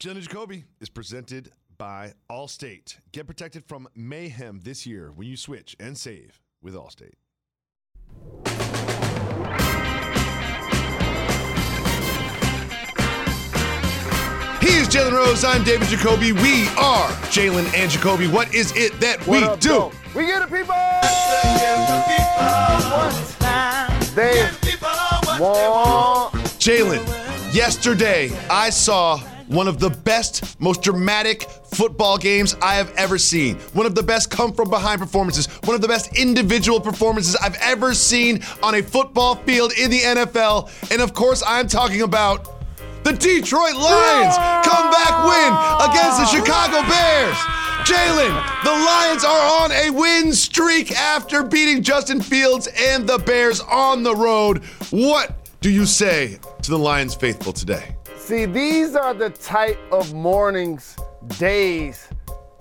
Jalen Jacoby is presented by Allstate. Get protected from mayhem this year when you switch and save with Allstate. He is Jalen Rose. I'm David Jacoby. We are Jalen and Jacoby. What is it that What we up, do? though? We get it, people. They want. Jalen, yesterday I saw one of the best, most dramatic football games I have ever seen. One of the best come from behind performances. One of the best individual performances I've ever seen on a football field in the NFL. And of course, I'm talking about the Detroit Lions comeback win against the Chicago Bears. Jalen, the Lions are on a win streak after beating Justin Fields and the Bears on the road. What do you say to the Lions faithful today? See, these are the type of mornings, days,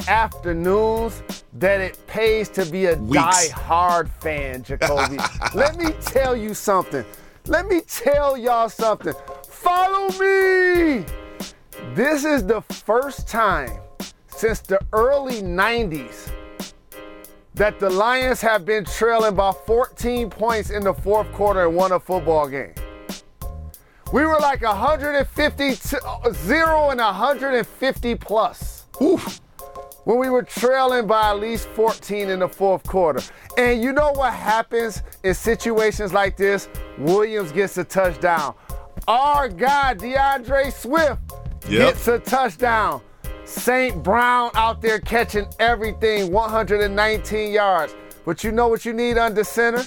afternoons that it pays to be a Weeks. die-hard fan, Jacoby. Let me tell you something. Let me tell y'all something. Follow me. This is the first time since the early 90s that the Lions have been trailing by 14 points in the fourth quarter and won a football game. We were like 150 to, uh, 0 and 150 plus. Oof. When we were trailing by at least 14 in the fourth quarter. And you know what happens in situations like this? Williams gets a touchdown. Our guy, DeAndre Swift, Yep. gets a touchdown. St. Brown out there catching everything, 119 yards. But you know what you need under center?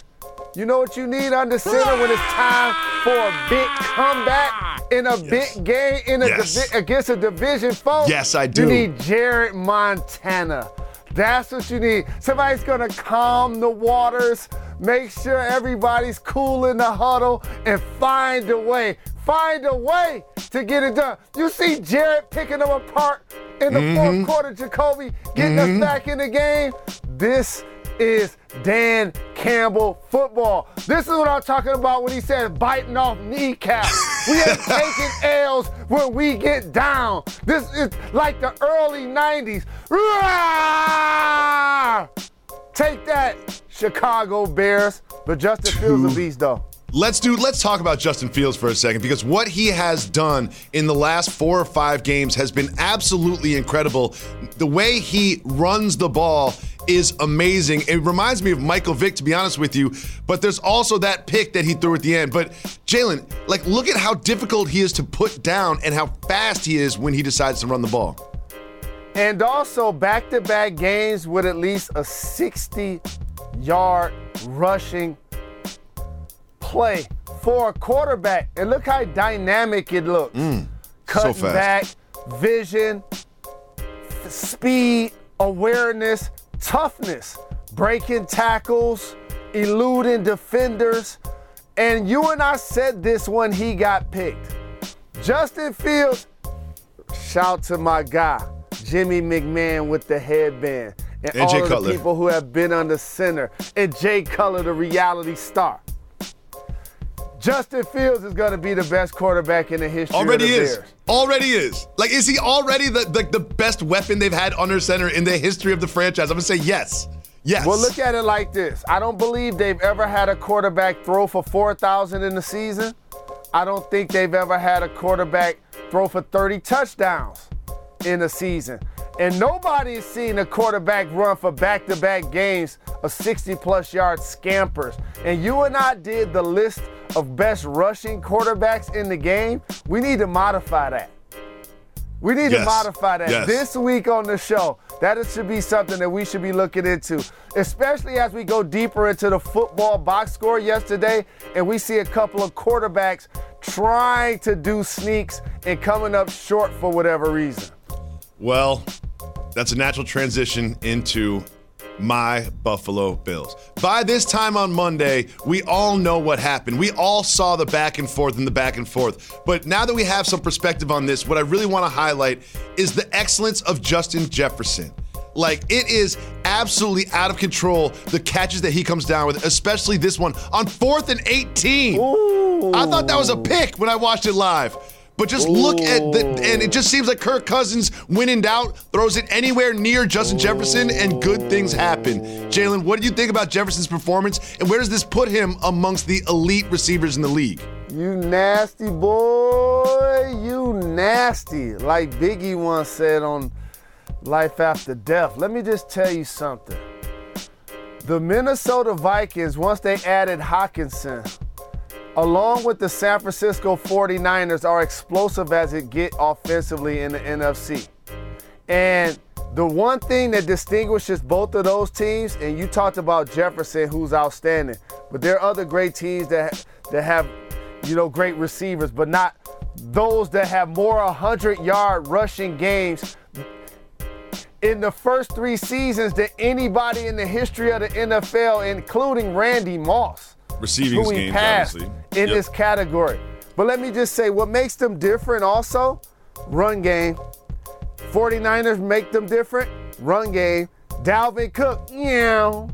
You know what you need under center when it's time for a big comeback in a Yes. big game in a Yes. divi- against a division foe? Yes, I do. You need Jared Montana. That's what you need. Somebody's gonna calm the waters, make sure everybody's cool in the huddle, and find a way. Find a way to get it done. You see Jared picking them apart in the Mm-hmm. fourth quarter, Jacoby, getting us back in the game. This is Dan Campbell football. This is what I'm talking about when he said biting off kneecaps. We ain't taking L's when we get down. This is like the early 90s. Roar! Take that, Chicago Bears. But Justin Fields a beast, though. Let's do let's talk about Justin Fields for a second because what he has done in the last 4 or 5 games has been absolutely incredible. The way he runs the ball is amazing. It reminds me of Michael Vick to be honest with you, but there's also that pick that he threw at the end. But Jalen, like look at how difficult he is to put down and how fast he is when he decides to run the ball. And also back to back games with at least a 60 yard rushing play for a quarterback. And look how dynamic it looks. Mm, Cutting fast. back, vision, speed, awareness, toughness, breaking tackles, eluding defenders. And you and I said this when he got picked. Justin Fields Shout to my guy, Jimmy McMahon with the headband. And, And all Jay of Cutler. the people who have been under center. And Jay Cutler, the reality star. Justin Fields is going to be the best quarterback in the history Already of the. Already is. Bears. Already is. Like, is he already the, the the best weapon they've had under center in the history of the franchise? I'm gonna say yes. Yes. Well, look at it like this. I don't believe they've ever had a quarterback throw for 4,000 in the season. I don't think they've ever had a quarterback throw for 30 touchdowns in a season. And nobody has seen a quarterback run for back to back games of 60 plus yard scampers. And you and I did the list of best rushing quarterbacks in the game. We need to modify that. We need to modify that. Yes. This week on the show, that is- should be something that we should be looking into, especially as we go deeper into the football box score yesterday and we see a couple of quarterbacks trying to do sneaks and coming up short for whatever reason. Well, that's a natural transition into my Buffalo Bills. By this time on Monday, we all know what happened. We all saw the back and forth and the back and forth. But now that we have some perspective on this, what I really want to highlight is the excellence of Justin Jefferson. Like it is absolutely out of control the catches that he comes down with, especially this one on fourth and 18. Ooh. I thought that was a pick when I watched it live. But just look at the, and it just seems like Kirk Cousins, when in doubt, throws it anywhere near Justin Jefferson, and good things happen. Jalen, what do you think about Jefferson's performance, and where does this put him amongst the elite receivers in the league? You nasty boy, you nasty. Like Biggie once said on Life After Death. Let me just tell you something. The Minnesota Vikings, once they added Hockenson, along with the San Francisco 49ers, are explosive as it get offensively in the NFC. And the one thing that distinguishes both of those teams, and you talked about Jefferson, who's outstanding, but there are other great teams that that have, you know, great receivers, but not those that have more 100-yard rushing games in the first three seasons than anybody in the history of the NFL, including Randy Moss Receiving who games, passed obviously. in Yep. this category. But let me just say, what makes them different also, run game. 49ers make them different, run game. Dalvin Cook, yeah,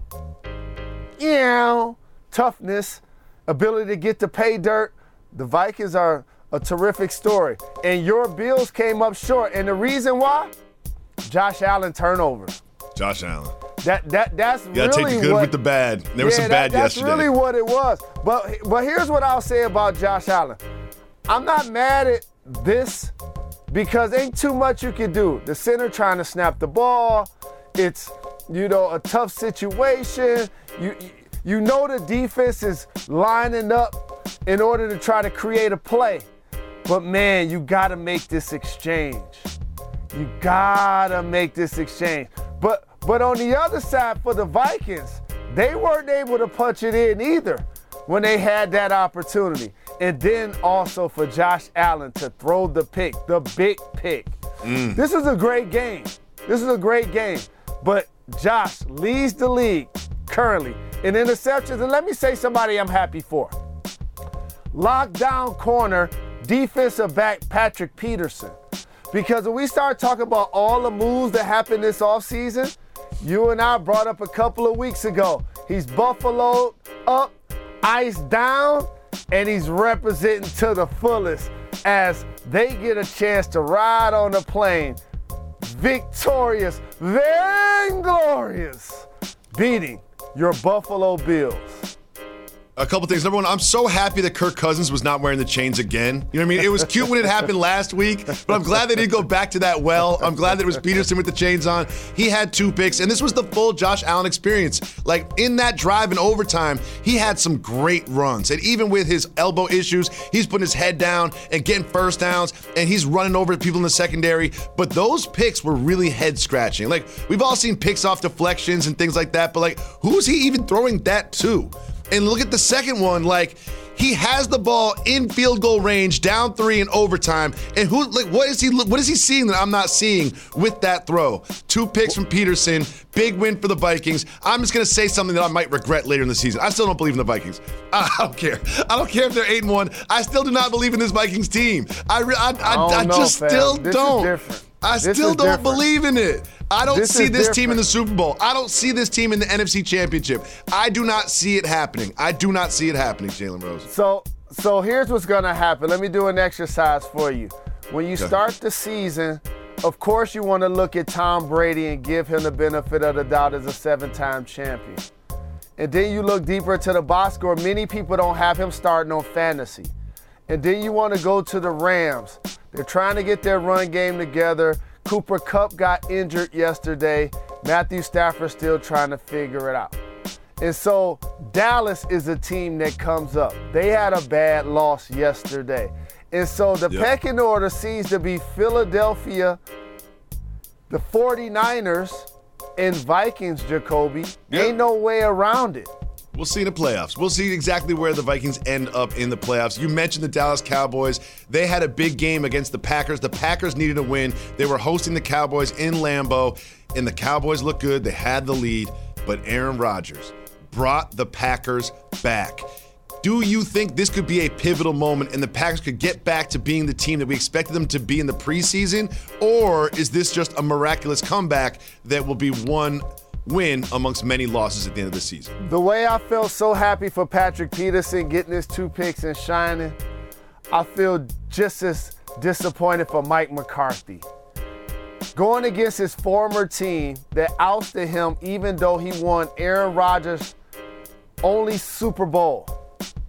yeah, toughness, ability to get to pay dirt. The Vikings are a terrific story. And your Bills came up short. And the reason why? Josh Allen turnovers. Josh Allen. That that that's You gotta really take the good what, with the bad. There was some that- bad that's yesterday. That's really what it was. But but here's what I'll say about Josh Allen. I'm not mad at this because ain't too much you can do. The center trying to snap the ball. It's you know a tough situation. You you know the defense is lining up in order to try to create a play. But man, you got to make this exchange. You gotta make this exchange. But but on the other side for the Vikings, they weren't able to punch it in either when they had that opportunity. And then also for Josh Allen to throw the pick, the big pick. Mm. This is a great game. This is a great game. But Josh leads the league currently in interceptions. And let me say somebody I'm happy for. Lockdown corner, defensive back Patrick Peterson. Because when we start talking about all the moves that happened this offseason, you and I brought up a couple of weeks ago. He's Buffalo up, ice down, and he's representing to the fullest as they get a chance to ride on the plane. Victorious, vainglorious, beating your Buffalo Bills. A couple things. Number one, I'm so happy that Kirk Cousins was not wearing the chains again. You know what I mean? It was cute when it happened last week, but I'm glad they didn't go back to that well. I'm glad that it was Peterson with the chains on. He had two picks, and this was the full Josh Allen experience. Like in that drive in overtime, he had some great runs. And even with his elbow issues, he's putting his head down and getting first downs, and he's running over people in the secondary. But those picks were really head scratching. Like we've all seen picks off deflections and things like that, but like who's he even throwing that to? And look at the second one, like he has the ball in field goal range, down three in overtime. And who, like, what is he? What is he seeing that I'm not seeing with that throw? Two picks from Peterson, big win for the Vikings. I'm just gonna say something that I might regret later in the season. I still don't believe in the Vikings. I don't care. I don't care if they're eight and one. I still do not believe in this Vikings team. I, I, I, don't I just fam. still This don't. I This still don't different. believe in it. I don't This see is this team in the. Super Bowl. I don't see this team in the NFC Championship. I do not see it happening. I do not see it happening, Jalen Rose. So so here's what's gonna happen. Let me do an exercise for you. When you start the season, of course you want to look at Tom Brady and give him the benefit of the doubt as a seven-time champion. And then you look deeper into the box score. Many people don't have him starting on fantasy. And then you want to go to the Rams. They're trying to get their run game together. Cooper Kupp got injured yesterday. Matthew Stafford still trying to figure it out. And so Dallas is a team that comes up. They had a bad loss yesterday. And so the Yep. pecking order seems to be Philadelphia, the 49ers, and Vikings, Jacoby. Yep. Ain't no way around it. We'll see in the playoffs. We'll see exactly where the Vikings end up in the playoffs. You mentioned the Dallas Cowboys. They had a big game against the Packers. The Packers needed a win. They were hosting the Cowboys in Lambeau, and the Cowboys looked good. They had the lead, but Aaron Rodgers brought the Packers back. Do you think this could be a pivotal moment and the Packers could get back to being the team that we expected them to be in the preseason? Or is this just a miraculous comeback that will be one win amongst many losses at the end of the season? The way I felt so happy for Patrick Peterson getting his two picks and shining, I feel just as disappointed for Mike McCarthy. Going against his former team that ousted him even though he won Aaron Rodgers' only Super Bowl.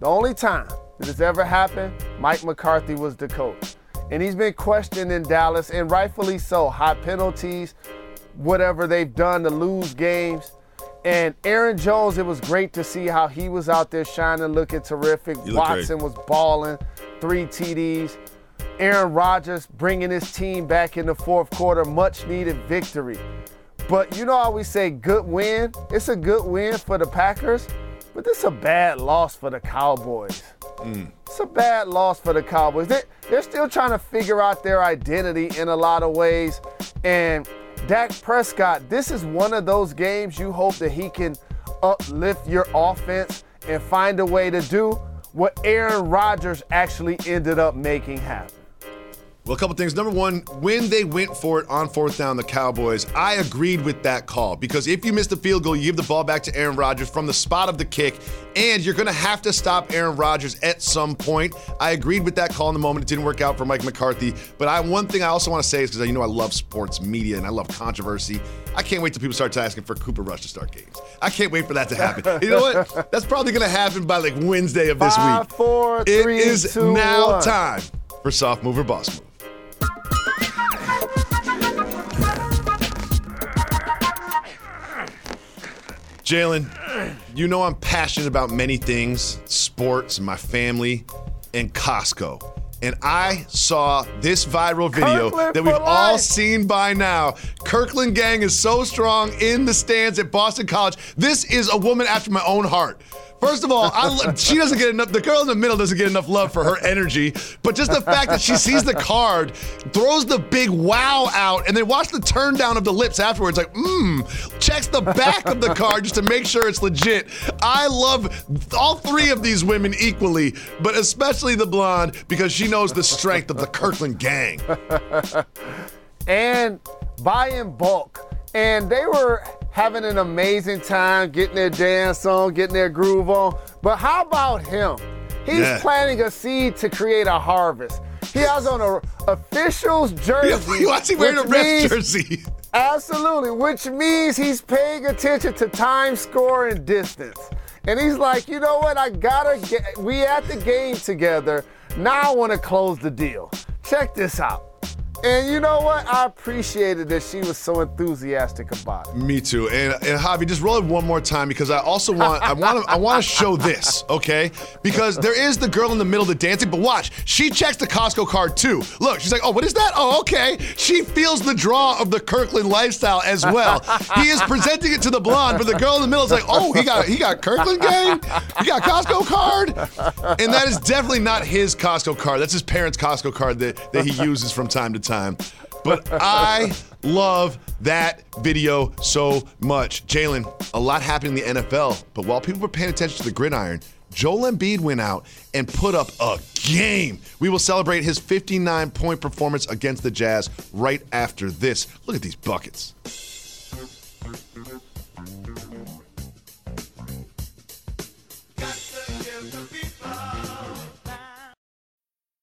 The only time that it's ever happened, Mike McCarthy was the coach. And he's been questioned in Dallas, and rightfully so. High penalties, whatever they've done to lose games. And Aaron Jones, it was great to see how he was out there shining, looking terrific. look Watson great. was balling, three TDs. Aaron Rodgers bringing his team back in the fourth quarter, much needed victory. But you know how we say good win? It's a good win for the Packers, but this is a bad loss for the Cowboys. Mm. It's a bad loss for the Cowboys. They, they're still trying to figure out their identity in a lot of ways. And Dak Prescott, this is one of those games you hope that he can uplift your offense and find a way to do what Aaron Rodgers actually ended up making happen. Well, a couple things. Number one, when they went for it on fourth down, the Cowboys, I agreed with that call because if you miss the field goal, you give the ball back to Aaron Rodgers from the spot of the kick, and you're going to have to stop Aaron Rodgers at some point. I agreed with that call in the moment. It didn't work out for Mike McCarthy. But I one thing I also want to say is because you know I love sports media and I love controversy. I can't wait till people start asking for Cooper Rush to start games. I can't wait for that to happen. you know what? That's probably going to happen by like Wednesday of this Five, week. four, It three, is two, now one. time for soft mover boss move. Jalen, you know I'm passionate about many things sports, my family, and Costco. And I saw this viral video Kirkland that we've all life. seen by now. Kirkland Gang is so strong in the stands at Boston College. This is a woman after my own heart. First of all, I, she doesn't get enough. The girl in the middle doesn't get enough love for her energy, but just the fact that she sees the card, throws the big wow out, and then watch the turn down of the lips afterwards, like mmm, checks the back of the card just to make sure it's legit. I love all three of these women equally, but especially the blonde because she knows the strength of the Kirkland Gang. and buy in bulk. And they were having an amazing time getting their dance on, getting their groove on. But how about him? He's Yeah. planting a seed to create a harvest. He has on a official's jersey. Why is he wearing a which jersey? Absolutely, which means he's paying attention to time, score, and distance. And he's like, you know what? I gotta get. We at the game together. Now I want to close the deal. Check this out. And you know what? I appreciated that she was so enthusiastic about it. Me too. And and Javi, just roll it one more time because I also want I want to I want to show this, okay? Because there is the girl in the middle of the dancing, but watch, she checks the Costco card too. Look, she's like, oh, what is that? Oh, okay. She feels the draw of the Kirkland lifestyle as well. he is presenting it to the blonde, but the girl in the middle is like, oh, he got he got Kirkland gang, he got Costco card, and that is definitely not his Costco card. That's his parents' Costco card that that he uses from time to time. But I love that video so much. Jalen, a lot happened in the NFL, but while people were paying attention to the gridiron, Joel Embiid went out and put up a game. We will celebrate his 59 point performance against the Jazz right after this. Look at these buckets.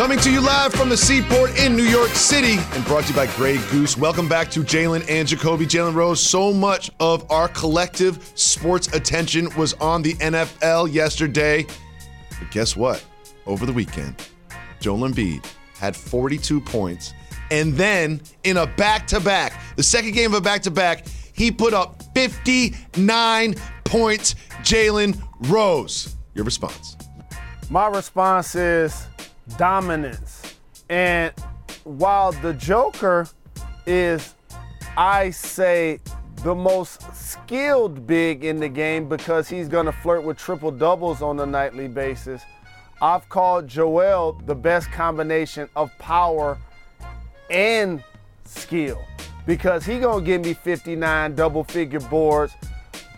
Coming to you live from the Seaport in New York City and brought to you by Grey Goose. Welcome back to Jalen and Jacoby. Jalen Rose, so much of our collective sports attention was on the NFL yesterday. But guess what? Over the weekend, Joel Embiid had 42 points. And then in a back to back, the second game of a back to back, he put up 59 points. Jalen Rose, your response? My response is dominance. And while the Joker is, I say, the most skilled big in the game because he's going to flirt with triple doubles on a nightly basis, I've called Joel the best combination of power and skill because he going to give me 59 double figure boards.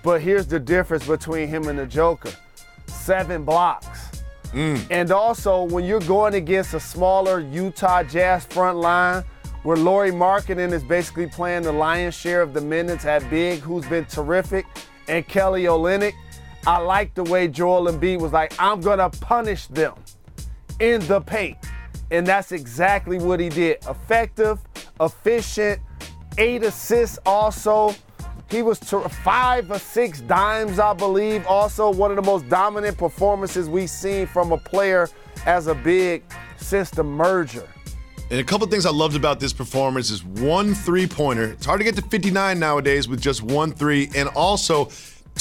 But here's the difference between him and the Joker seven blocks. Mm. And also, when you're going against a smaller Utah Jazz front line, where Lauri Markkanen is basically playing the lion's share of the minutes at big, who's been terrific, and Kelly Olynyk, I like the way Joel Embiid was like, I'm gonna punish them in the paint. And that's exactly what he did. Effective, efficient, eight assists also. He was five or six dimes, I believe. Also, one of the most dominant performances we've seen from a player as a big since the merger. And a couple things I loved about this performance is one three pointer. It's hard to get to 59 nowadays with just one three. And also,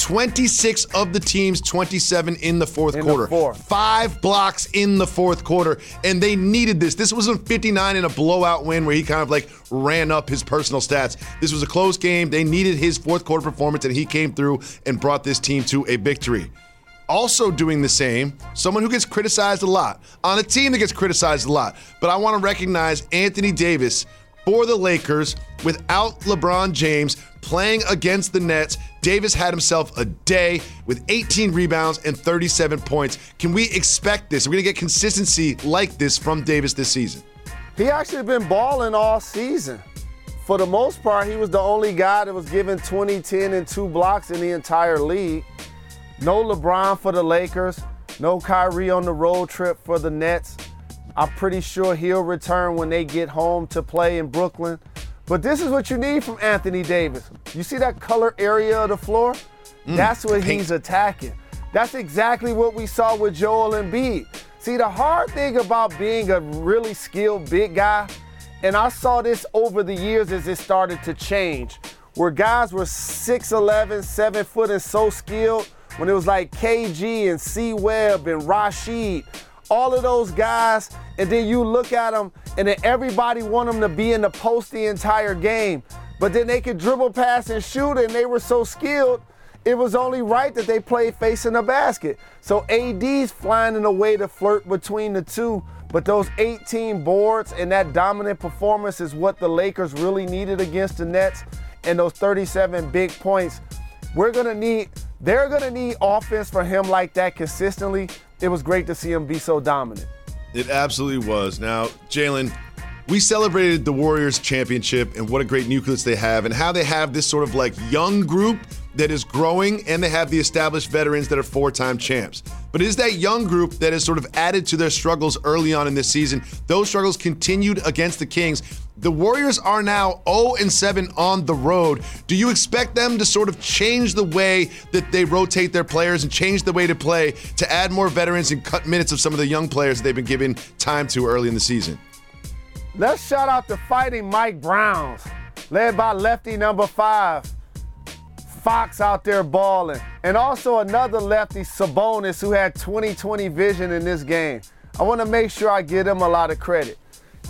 26 of the teams, 27 in the fourth in quarter. The fourth. Five blocks in the fourth quarter. And they needed this. This wasn't 59 in a blowout win where he kind of like ran up his personal stats. This was a close game. They needed his fourth quarter performance, and he came through and brought this team to a victory. Also doing the same, someone who gets criticized a lot on a team that gets criticized a lot. But I want to recognize Anthony Davis for the Lakers without LeBron James playing against the Nets. Davis had himself a day with 18 rebounds and 37 points. Can we expect this? Are we going to get consistency like this from Davis this season? He actually been balling all season. For the most part, he was the only guy that was given 20, 10, and two blocks in the entire league. No LeBron for the Lakers. No Kyrie on the road trip for the Nets. I'm pretty sure he'll return when they get home to play in Brooklyn. But this is what you need from Anthony Davis. You see that color area of the floor? Mm, That's what pink. he's attacking. That's exactly what we saw with Joel Embiid. See, the hard thing about being a really skilled big guy, and I saw this over the years as it started to change, where guys were 6'11, 7 foot and so skilled, when it was like KG and C Webb and Rasheed all of those guys, and then you look at them, and then everybody want them to be in the post the entire game. But then they could dribble, pass, and shoot, and they were so skilled, it was only right that they played facing the basket. So AD's flying in a way to flirt between the two. But those 18 boards and that dominant performance is what the Lakers really needed against the Nets. And those 37 big points. We're gonna need, they're gonna need offense for him like that consistently it was great to see him be so dominant. It absolutely was. Now, Jalen, we celebrated the Warriors championship and what a great nucleus they have, and how they have this sort of like young group that is growing, and they have the established veterans that are four time champs. But it is that young group that has sort of added to their struggles early on in this season. Those struggles continued against the Kings. The Warriors are now 0 and 7 on the road. Do you expect them to sort of change the way that they rotate their players and change the way to play to add more veterans and cut minutes of some of the young players they've been given time to early in the season? Let's shout out the fighting Mike Browns, led by lefty number five. Fox out there balling. And also another lefty, Sabonis, who had 2020 vision in this game. I want to make sure I give him a lot of credit.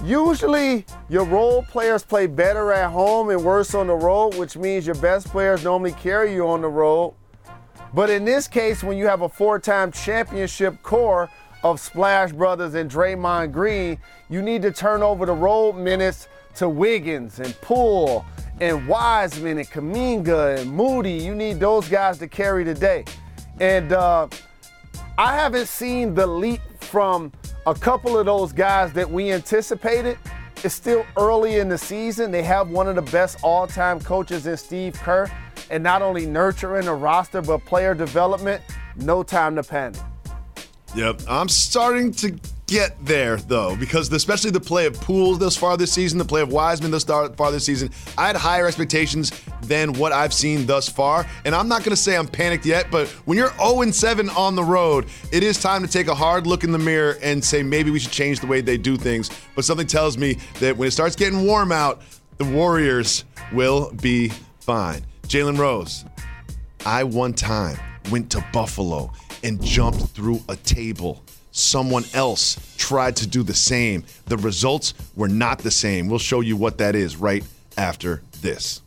Usually, your role players play better at home and worse on the road, which means your best players normally carry you on the road. But in this case, when you have a four time championship core of Splash Brothers and Draymond Green, you need to turn over the road minutes to Wiggins and Poole and Wiseman and Kuminga and Moody. You need those guys to carry the day. And uh, I haven't seen the leap from a couple of those guys that we anticipated. It's still early in the season. They have one of the best all time coaches in Steve Kerr. And not only nurturing a roster, but player development, no time to panic. Yep. I'm starting to get there though, because especially the play of Poole's thus far this season, the play of Wiseman thus far this season, I had higher expectations than what I've seen thus far. And I'm not going to say I'm panicked yet, but when you're 0 7 on the road, it is time to take a hard look in the mirror and say maybe we should change the way they do things. But something tells me that when it starts getting warm out, the Warriors will be fine. Jalen Rose, I one time went to Buffalo and jumped through a table. Someone else tried to do the same. The results were not the same. We'll show you what that is right after this.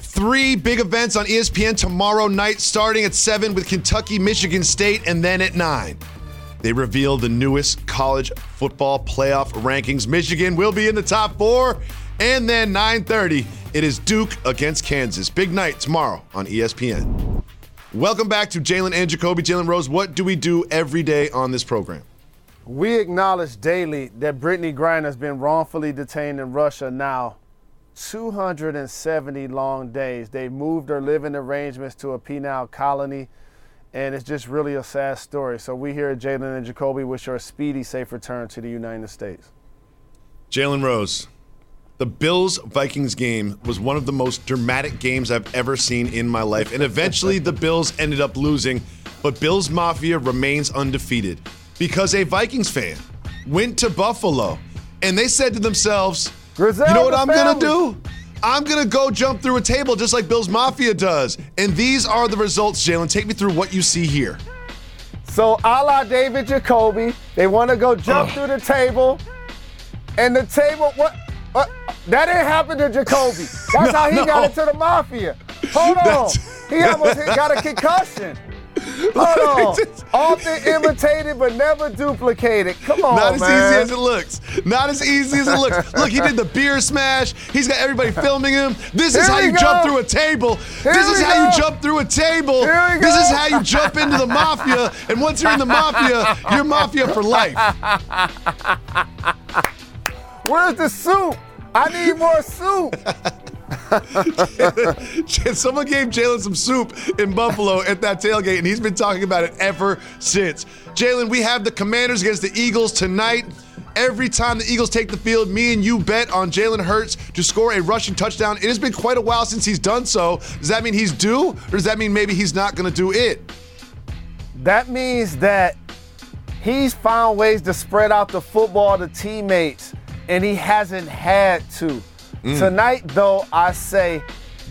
Three big events on ESPN tomorrow night, starting at 7 with Kentucky, Michigan State, and then at 9. They reveal the newest college football playoff rankings. Michigan will be in the top four. And then 9:30, it is Duke against Kansas. Big night tomorrow on ESPN. Welcome back to Jalen and Jacoby. Jalen Rose, what do we do every day on this program? We acknowledge daily that Brittney Griner has been wrongfully detained in Russia now 270 long days. They moved her living arrangements to a penal colony and it's just really a sad story. So we here at Jalen and Jacoby wish her a speedy, safe return to the United States. Jalen Rose, the Bills Vikings game was one of the most dramatic games I've ever seen in my life, and eventually the Bills ended up losing, but Bills Mafia remains undefeated because a Vikings fan went to Buffalo and they said to themselves, Griselda "You know what I'm family. gonna do." I'm gonna go jump through a table just like Bill's Mafia does. And these are the results, Jalen. Take me through what you see here. So, a la David Jacoby, they want to go jump Ugh. through the table, and the table, what? what that didn't happen to Jacoby. That's No, how he no. got into the mafia. Hold on. That's- He almost got a concussion. Hold on. Often imitated but never duplicated. Come on, Not as man. easy as it looks. Not as easy as it looks. Look, he did the beer smash. He's got everybody filming him. This is how you jump through a table. Here this is we how you jump through a table. Here This is how you jump into the mafia. And once you're in the mafia, you're mafia for life. Where's the soup? I need more soup. Someone gave Jalen some soup in Buffalo at that tailgate, and he's been talking about it ever since. Jalen, we have the Commanders against the Eagles tonight. Every time the Eagles take the field, me and you bet on Jalen Hurts to score a rushing touchdown. It has been quite a while since he's done so. Does that mean he's due, or does that mean maybe he's not going to do it? That means that he's found ways to spread out the football to teammates, and he hasn't had to. Mm. Tonight, though, I say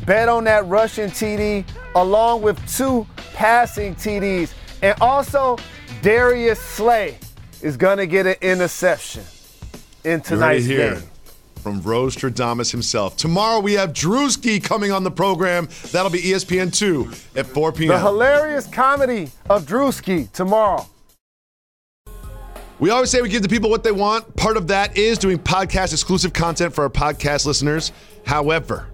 bet on that rushing TD along with two passing TDs. And also, Darius Slay is going to get an interception in You heard it tonight's here game. from Rose Stradamus himself. Tomorrow we have Drewski coming on the program. That'll be E ESPN 2 at 4 p.m. The hilarious comedy of Drewski tomorrow. We always say we give the people what they want. Part of that is doing podcast exclusive content for our podcast listeners. However,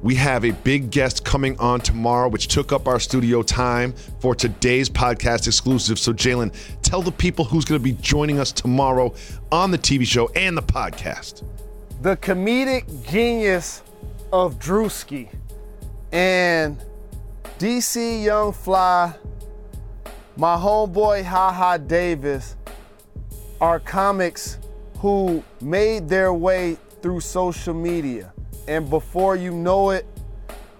we have a big guest coming on tomorrow, which took up our studio time for today's podcast exclusive. So, Jalen, tell the people who's going to be joining us tomorrow on the TV show and the podcast. the comedic genius of Drewski and DC Young Fly, my homeboy Haha Davis are comics who made their way through social media. And before you know it,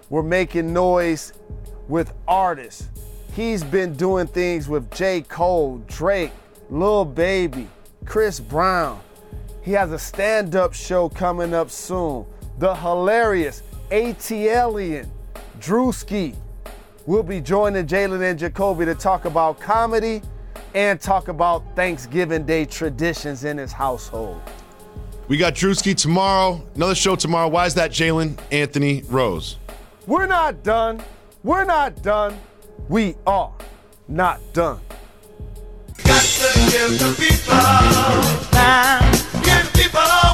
we're making noise with artists. He's been doing things with J. Cole, Drake, Lil Baby, Chris Brown. He has a stand up show coming up soon. The hilarious ATLian Drewski will be joining Jalen and Jacoby to talk about comedy and talk about Thanksgiving Day traditions in his household. We got Drewski tomorrow. Another show tomorrow. Why is that, Jalen Anthony Rose? We're not done. We're not done. We are not done. Got to give the people, give people.